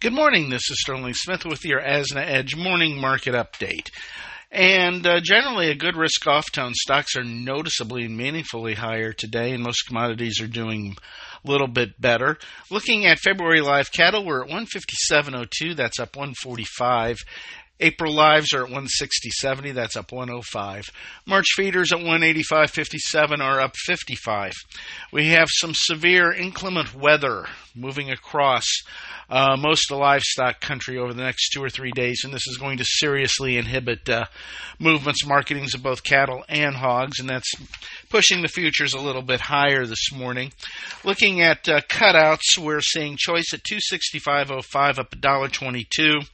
Good morning. This is Sterling Smith with your ASNA Edge morning market update. And uh, generally, a good risk off tone. Stocks are noticeably and meaningfully higher today, and most commodities are doing a little bit better. Looking at February live cattle, we're at 157.02. That's up 145. April lives are at 160.70. That's up 105. March feeders at 185.57 are up 55. We have some severe inclement weather moving across uh, most of the livestock country over the next two or three days, and this is going to seriously inhibit uh, movements, marketings of both cattle and hogs, and that's pushing the futures a little bit higher this morning. Looking at uh, cutouts, we're seeing choice at 265.05 up $1.22,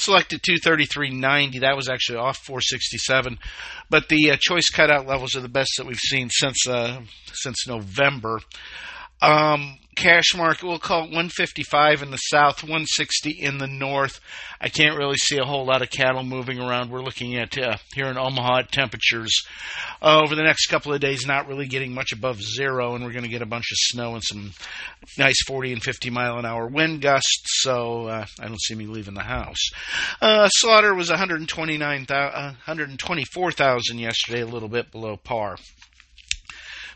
select at 233.90. That was actually off 467, but the uh, choice cutout levels are the best that we've seen since uh, since November. Um, cash market, we'll call it 155 in the south, 160 in the north. I can't really see a whole lot of cattle moving around. We're looking at uh, here in Omaha at temperatures uh, over the next couple of days, not really getting much above zero, and we're going to get a bunch of snow and some nice 40 and 50 mile an hour wind gusts. So uh, I don't see me leaving the house. Uh, slaughter was 129, 124,000 yesterday, a little bit below par.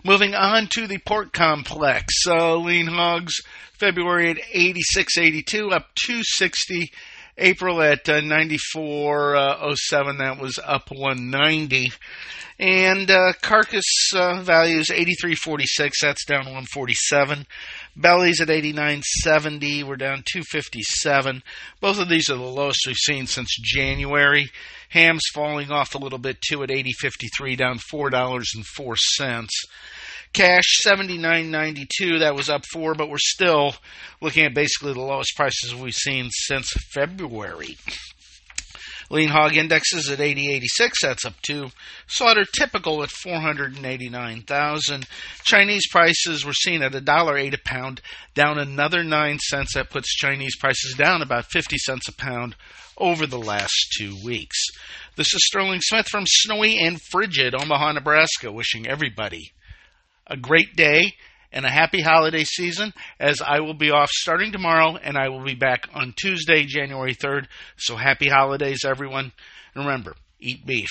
Moving on to the pork complex. Uh, lean hogs, February at 86.82, up 260. April at uh, 94.07, uh, that was up 190. And uh, carcass uh, values 83.46, that's down 147. Bellies at 89.70, we're down 257. Both of these are the lowest we've seen since January. Hams falling off a little bit too at 80.53, down $4.04. Cash seventy nine ninety two. That was up four, but we're still looking at basically the lowest prices we've seen since February. Lean hog indexes at 80.86, that's up two. Slaughter typical at 489,000. Chinese prices were seen at a dollar eight a pound, down another nine cents. That puts Chinese prices down about 50 cents a pound over the last two weeks. This is Sterling Smith from snowy and frigid Omaha, Nebraska, wishing everybody a great day and a happy holiday season as I will be off starting tomorrow and I will be back on Tuesday, January 3rd. So happy holidays, everyone. And remember, eat beef.